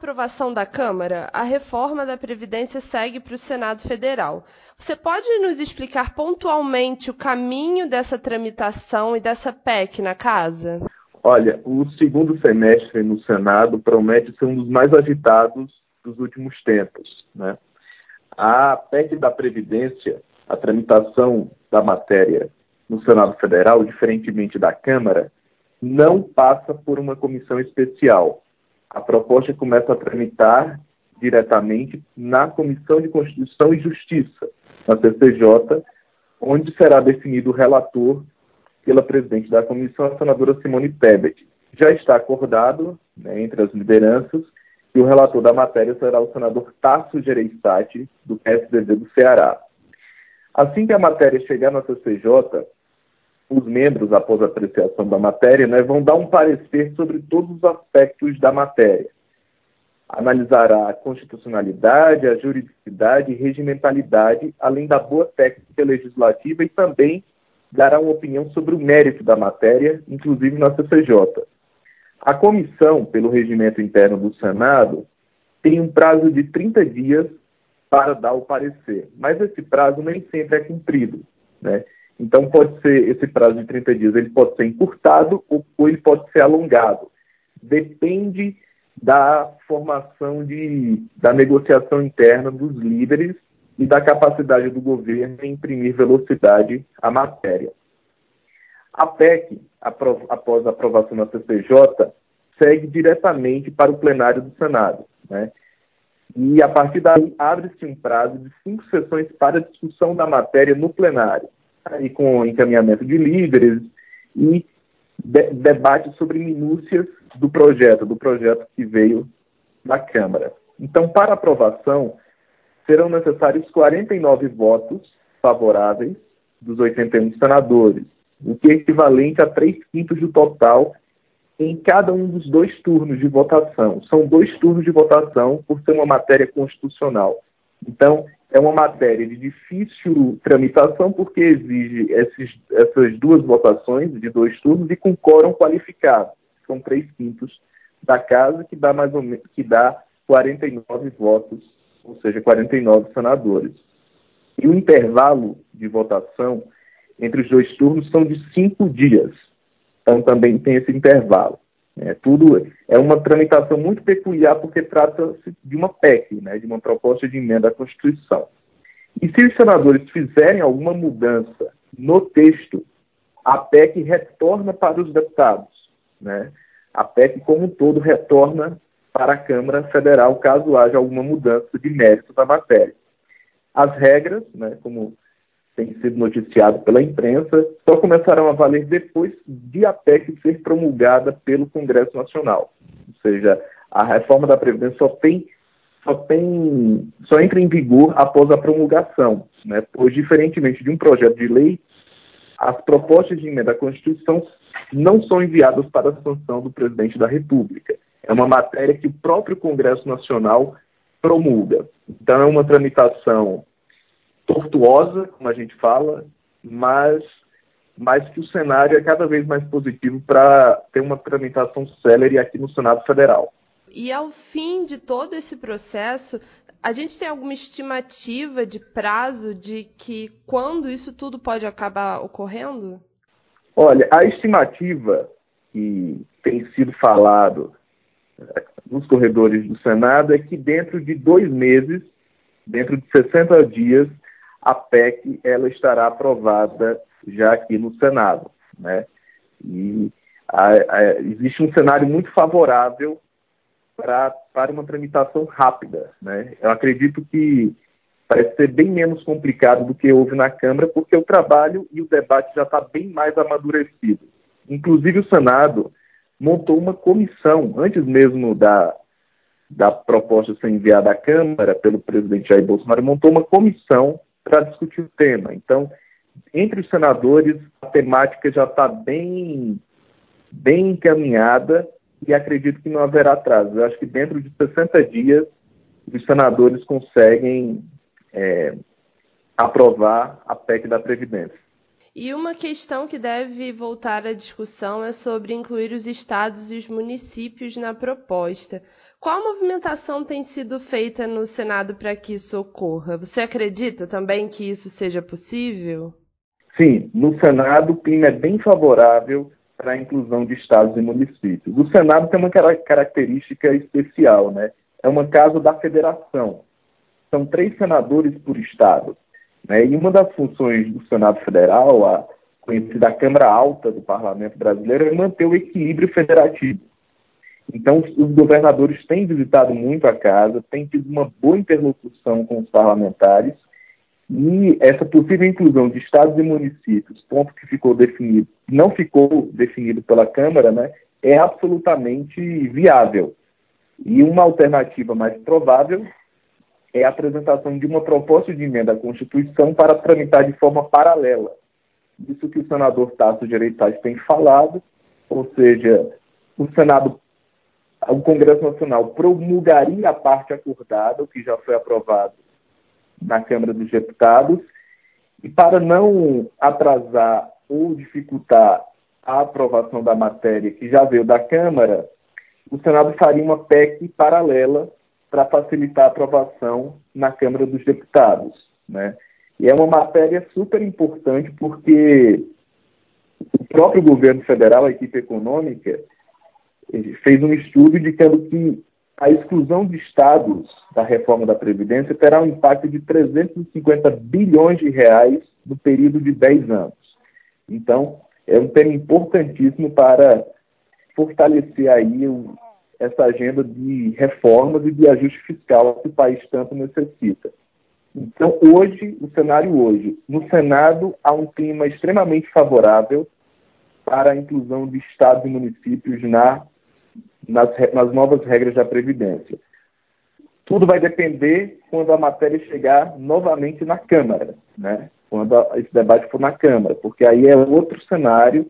aprovação da Câmara, a reforma da Previdência segue para o Senado Federal. Você pode nos explicar pontualmente o caminho dessa tramitação e dessa PEC na casa? Olha, o segundo semestre no Senado promete ser um dos mais agitados dos últimos tempos. Né? A PEC da Previdência, a tramitação da matéria no Senado Federal, diferentemente da Câmara, não passa por uma comissão especial. A proposta começa a tramitar diretamente na Comissão de Constituição e Justiça, na CCJ, onde será definido o relator pela presidente da comissão, a senadora Simone Tebet. Já está acordado né, entre as lideranças que o relator da matéria será o senador Tasso Gereissati, do PSDB do Ceará. Assim que a matéria chegar na CCJ, os membros, após a apreciação da matéria, né, vão dar um parecer sobre todos os aspectos da matéria. Analisará a constitucionalidade, a juridicidade e regimentalidade, além da boa técnica legislativa e também dará uma opinião sobre o mérito da matéria, inclusive na CCJ. A comissão, pelo regimento interno do Senado, tem um prazo de 30 dias para dar o parecer, mas esse prazo nem sempre é cumprido, né? Então pode ser esse prazo de 30 dias, ele pode ser encurtado ou, ou ele pode ser alongado. Depende da formação de, da negociação interna dos líderes e da capacidade do governo em imprimir velocidade à matéria. A PEC, após a aprovação na CCJ, segue diretamente para o plenário do Senado. Né? E a partir daí abre-se um prazo de cinco sessões para discussão da matéria no plenário, aí com encaminhamento de líderes e de debate sobre minúcias do projeto, do projeto que veio da Câmara. Então, para aprovação, serão necessários 49 votos favoráveis dos 81 senadores, o que é equivalente a 3 quintos do total em cada um dos dois turnos de votação. São dois turnos de votação por ser uma matéria constitucional. Então, é uma matéria de difícil tramitação porque exige esses, essas duas votações de dois turnos e com quórum qualificado. São três quintos da casa, que dá mais ou menos que dá 49 votos ou seja, 49 senadores. E o intervalo de votação entre os dois turnos são de cinco dias. Então também tem esse intervalo. É, tudo é uma tramitação muito peculiar porque trata-se de uma PEC, né, de uma proposta de emenda à Constituição. E se os senadores fizerem alguma mudança no texto, a PEC retorna para os deputados. Né? A PEC, como um todo, retorna para a Câmara Federal, caso haja alguma mudança de mérito da matéria. As regras, né, como tem sido noticiado pela imprensa, só começarão a valer depois de a PEC ser promulgada pelo Congresso Nacional. Ou seja, a reforma da Previdência só tem só tem só entra em vigor após a promulgação, né? Pois diferentemente de um projeto de lei, as propostas de emenda à Constituição não são enviadas para a sanção do presidente da República. É uma matéria que o próprio Congresso Nacional promulga. Então, é uma tramitação tortuosa, como a gente fala, mas, mas que o cenário é cada vez mais positivo para ter uma tramitação célere aqui no Senado Federal. E ao fim de todo esse processo, a gente tem alguma estimativa de prazo de que quando isso tudo pode acabar ocorrendo? Olha, a estimativa que tem sido falado nos corredores do Senado é que dentro de dois meses, dentro de 60 dias, a PEC ela estará aprovada já aqui no Senado, né? E a, a, existe um cenário muito favorável pra, para uma tramitação rápida, né? Eu acredito que parece ser bem menos complicado do que houve na Câmara, porque o trabalho e o debate já está bem mais amadurecido. Inclusive o Senado montou uma comissão, antes mesmo da, da proposta ser enviada à Câmara pelo presidente Jair Bolsonaro, montou uma comissão para discutir o tema. Então, entre os senadores, a temática já está bem, bem encaminhada e acredito que não haverá atraso. Eu acho que dentro de 60 dias, os senadores conseguem é, aprovar a PEC da Previdência. E uma questão que deve voltar à discussão é sobre incluir os estados e os municípios na proposta. Qual movimentação tem sido feita no Senado para que isso ocorra? Você acredita também que isso seja possível? Sim, no Senado o clima é bem favorável para a inclusão de estados e municípios. O Senado tem uma característica especial, né? É uma casa da federação. São três senadores por estado. Né? E uma das funções do Senado Federal, a conhecida Câmara Alta do Parlamento Brasileiro, é manter o equilíbrio federativo. Então, os governadores têm visitado muito a casa, têm tido uma boa interlocução com os parlamentares, e essa possível inclusão de estados e municípios, ponto que ficou definido, não ficou definido pela Câmara, né, é absolutamente viável. E uma alternativa mais provável é a apresentação de uma proposta de emenda à Constituição para tramitar de forma paralela. Isso que o senador Tasso Gereissati tem falado, ou seja, o Senado, o Congresso Nacional promulgaria a parte acordada, o que já foi aprovado na Câmara dos Deputados, e para não atrasar ou dificultar a aprovação da matéria que já veio da Câmara, o Senado faria uma PEC paralela para facilitar a aprovação na Câmara dos Deputados. Né? E é uma matéria super importante porque o próprio governo federal, a equipe econômica, fez um estudo indicando que a exclusão de estados da reforma da Previdência terá um impacto de 350 bilhões de reais no período de 10 anos. Então, é um tema importantíssimo para fortalecer aí o, essa agenda de reformas e de ajuste fiscal que o país tanto necessita. Então, hoje, o cenário hoje, no Senado há um clima extremamente favorável para a inclusão de estados e municípios na, nas, nas novas regras da Previdência. Tudo vai depender quando a matéria chegar novamente na Câmara, né? quando esse debate for na Câmara, porque aí é outro cenário,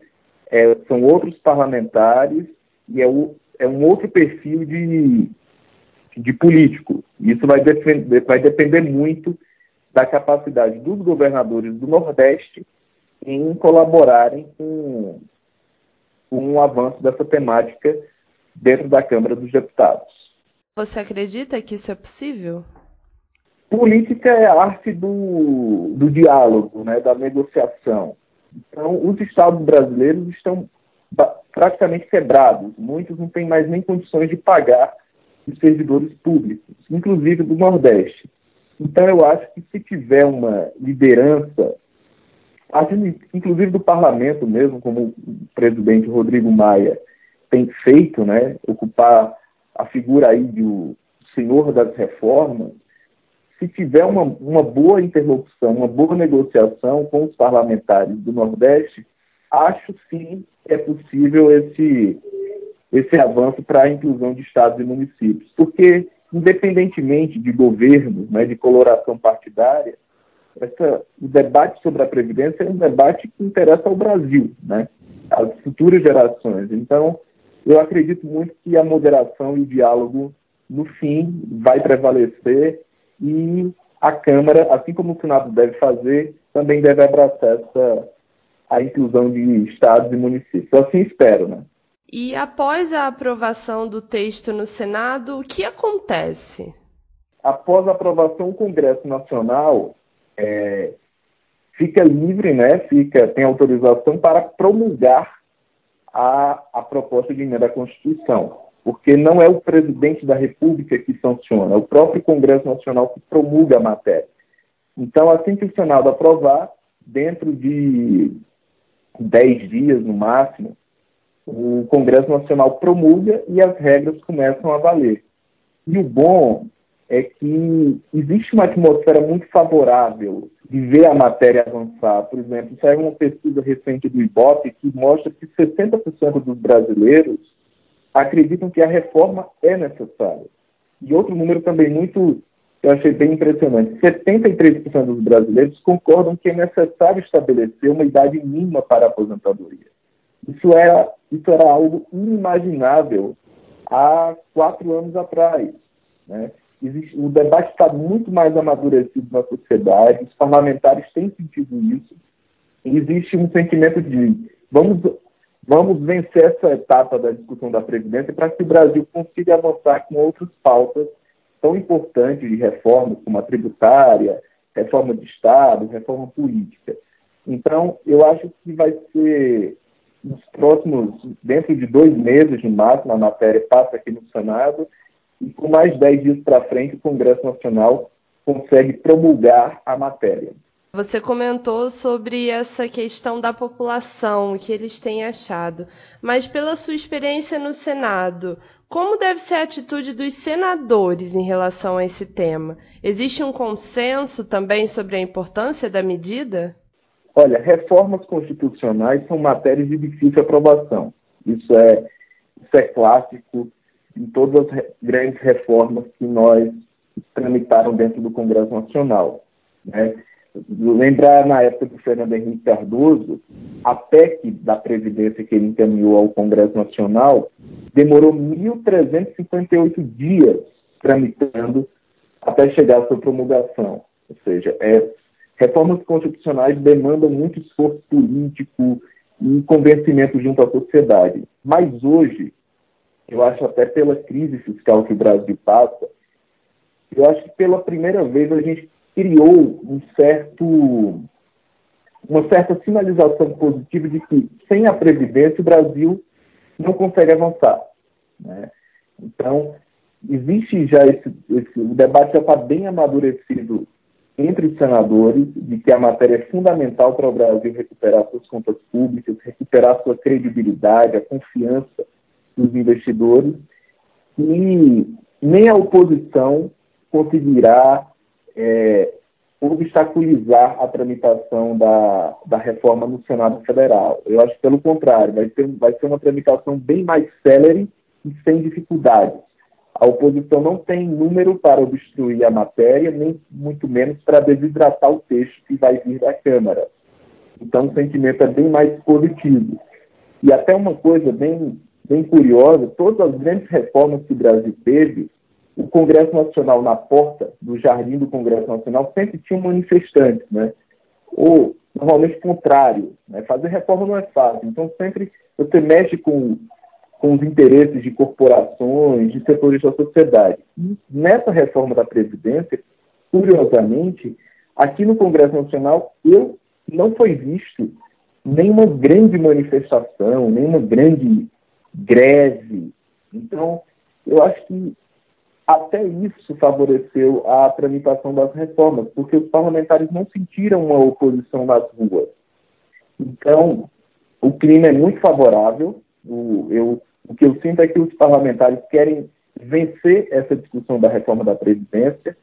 é, são outros parlamentares e é o, é um outro perfil de, de político. Isso vai, defender, vai depender muito da capacidade dos governadores do Nordeste em colaborarem com, com o avanço dessa temática dentro da Câmara dos Deputados. Você acredita que isso é possível? Política é a arte do, do diálogo, né, da negociação. Então, os estados brasileiros estão praticamente quebrados. Muitos não têm mais nem condições de pagar os servidores públicos, inclusive do Nordeste. Então, eu acho que se tiver uma liderança, inclusive do parlamento mesmo, como o presidente Rodrigo Maia tem feito, né, ocupar a figura aí do senhor das reformas, se tiver uma, uma boa interlocução, uma boa negociação com os parlamentares do Nordeste, acho sim é possível esse, esse avanço para a inclusão de estados e municípios. Porque, independentemente de governo, né, de coloração partidária, essa, o debate sobre a Previdência é um debate que interessa ao Brasil, né, às futuras gerações. Então, eu acredito muito que a moderação e o diálogo, no fim, vai prevalecer e a Câmara, assim como o Senado deve fazer, também deve abraçar essa a inclusão de estados e municípios. Assim espero, né? E após a aprovação do texto no Senado, o que acontece? Após a aprovação, o Congresso Nacional é, fica livre, né? Fica tem autorização para promulgar a, a proposta de emenda à Constituição, porque não é o presidente da República que sanciona, é o próprio Congresso Nacional que promulga a matéria. Então, assim que o Senado aprovar, dentro de dez dias no máximo, o Congresso Nacional promulga e as regras começam a valer. E o bom é que existe uma atmosfera muito favorável de ver a matéria avançar. Por exemplo, saiu uma pesquisa recente do IBOP que mostra que 60% dos brasileiros acreditam que a reforma é necessária. E outro número também muito eu achei bem impressionante. 73% dos brasileiros concordam que é necessário estabelecer uma idade mínima para a aposentadoria. Isso era, isso era algo inimaginável há quatro anos atrás. Né? Existe, o debate está muito mais amadurecido na sociedade, os parlamentares têm sentido isso. existe um sentimento de vamos, vamos vencer essa etapa da discussão da Previdência para que o Brasil consiga avançar com outras pautas tão importantes de reformas, como a tributária, reforma de Estado, reforma política. Então, eu acho que vai ser nos próximos, dentro de dois meses, no máximo, a matéria passa aqui no Senado, e com mais dez dias para frente, o Congresso Nacional consegue promulgar a matéria. Você comentou sobre essa questão da população, o que eles têm achado. Mas, pela sua experiência no Senado, como deve ser a atitude dos senadores em relação a esse tema? Existe um consenso também sobre a importância da medida? Olha, reformas constitucionais são matérias de difícil aprovação. Isso é, isso é clássico em todas as grandes reformas que nós tramitaram dentro do Congresso Nacional. Né? Lembrar na época do Fernando Henrique Cardoso, a PEC da Previdência que ele encaminhou ao Congresso Nacional demorou 1.358 dias tramitando até chegar à sua promulgação. Ou seja, é, reformas constitucionais demandam muito esforço político e convencimento junto à sociedade. Mas hoje, eu acho até pela crise fiscal que o Brasil passa, eu acho que pela primeira vez a gente criou um certo, uma certa sinalização positiva de que sem a Previdência o Brasil não consegue avançar. Né? Então, existe já esse, esse o debate já está bem amadurecido entre os senadores de que a matéria é fundamental para o Brasil recuperar suas contas públicas, recuperar sua credibilidade, a confiança dos investidores, e nem a oposição conseguirá é, obstaculizar a tramitação da, da reforma no Senado Federal. Eu acho que, pelo contrário, vai ser, vai ser uma tramitação bem mais célere e sem dificuldades. A oposição não tem número para obstruir a matéria, nem muito menos para desidratar o texto que vai vir da Câmara. Então, o sentimento é bem mais positivo. E até uma coisa bem, bem curiosa: todas as grandes reformas que o Brasil teve o Congresso Nacional, na porta do jardim do Congresso Nacional, sempre tinha um manifestante, né? Ou, normalmente, contrário. Né? Fazer reforma não é fácil. Então, sempre você mexe com, com os interesses de corporações, de setores da sociedade. E nessa reforma da Previdência, curiosamente, aqui no Congresso Nacional, eu não foi visto nenhuma grande manifestação, nenhuma grande greve. Então, eu acho que até isso favoreceu a tramitação das reformas, porque os parlamentares não sentiram uma oposição nas ruas. Então, o clima é muito favorável. O, eu, o que eu sinto é que os parlamentares querem vencer essa discussão da reforma da Previdência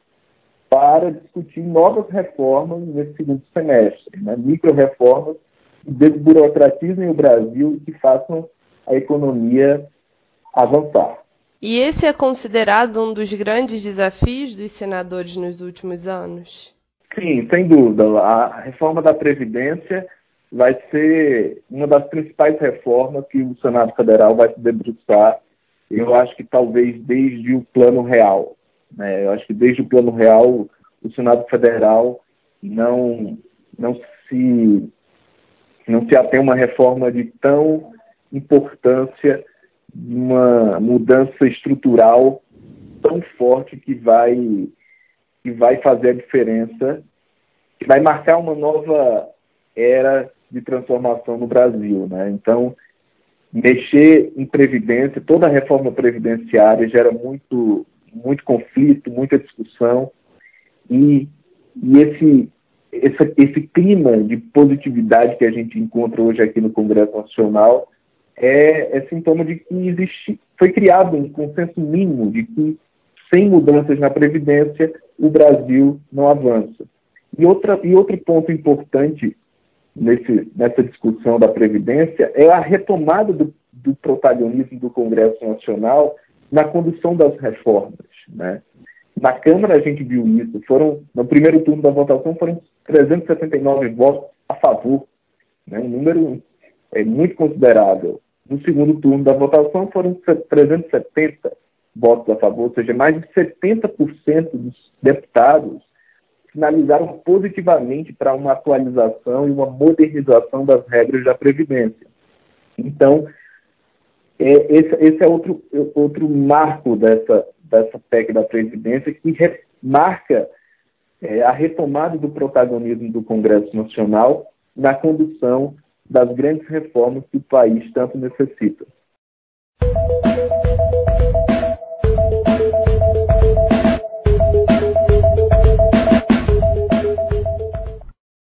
para discutir novas reformas nesse segundo semestre, né? micro-reformas que desburocratizem o Brasil e que façam a economia avançar. E esse é considerado um dos grandes desafios dos senadores nos últimos anos? Sim, sem dúvida. A reforma da Previdência vai ser uma das principais reformas que o Senado Federal vai se debruçar. Eu acho que talvez desde o Plano Real. Né? Eu acho que desde o Plano Real, o Senado Federal não, não se não se atém uma reforma de tão importância uma mudança estrutural tão forte que vai que vai fazer a diferença, que vai marcar uma nova era de transformação no Brasil, né? Então, mexer em previdência, toda a reforma previdenciária gera muito muito conflito, muita discussão e, e esse, esse esse clima de positividade que a gente encontra hoje aqui no Congresso Nacional é, é sintoma de que existe, foi criado um consenso mínimo de que sem mudanças na Previdência o Brasil não avança. E, outra, e outro ponto importante nesse, nessa discussão da Previdência é a retomada do, do protagonismo do Congresso Nacional na condução das reformas. Né? Na Câmara a gente viu isso. Foram, no primeiro turno da votação foram 379 votos a favor, né? um número é, muito considerável. No segundo turno da votação foram 370 votos a favor, ou seja, mais de 70% dos deputados sinalizaram positivamente para uma atualização e uma modernização das regras da Previdência. Então, é, esse, esse, é outro, outro marco dessa, dessa PEC da Previdência que marca é, a retomada do protagonismo do Congresso Nacional na condução das grandes reformas que o país tanto necessita.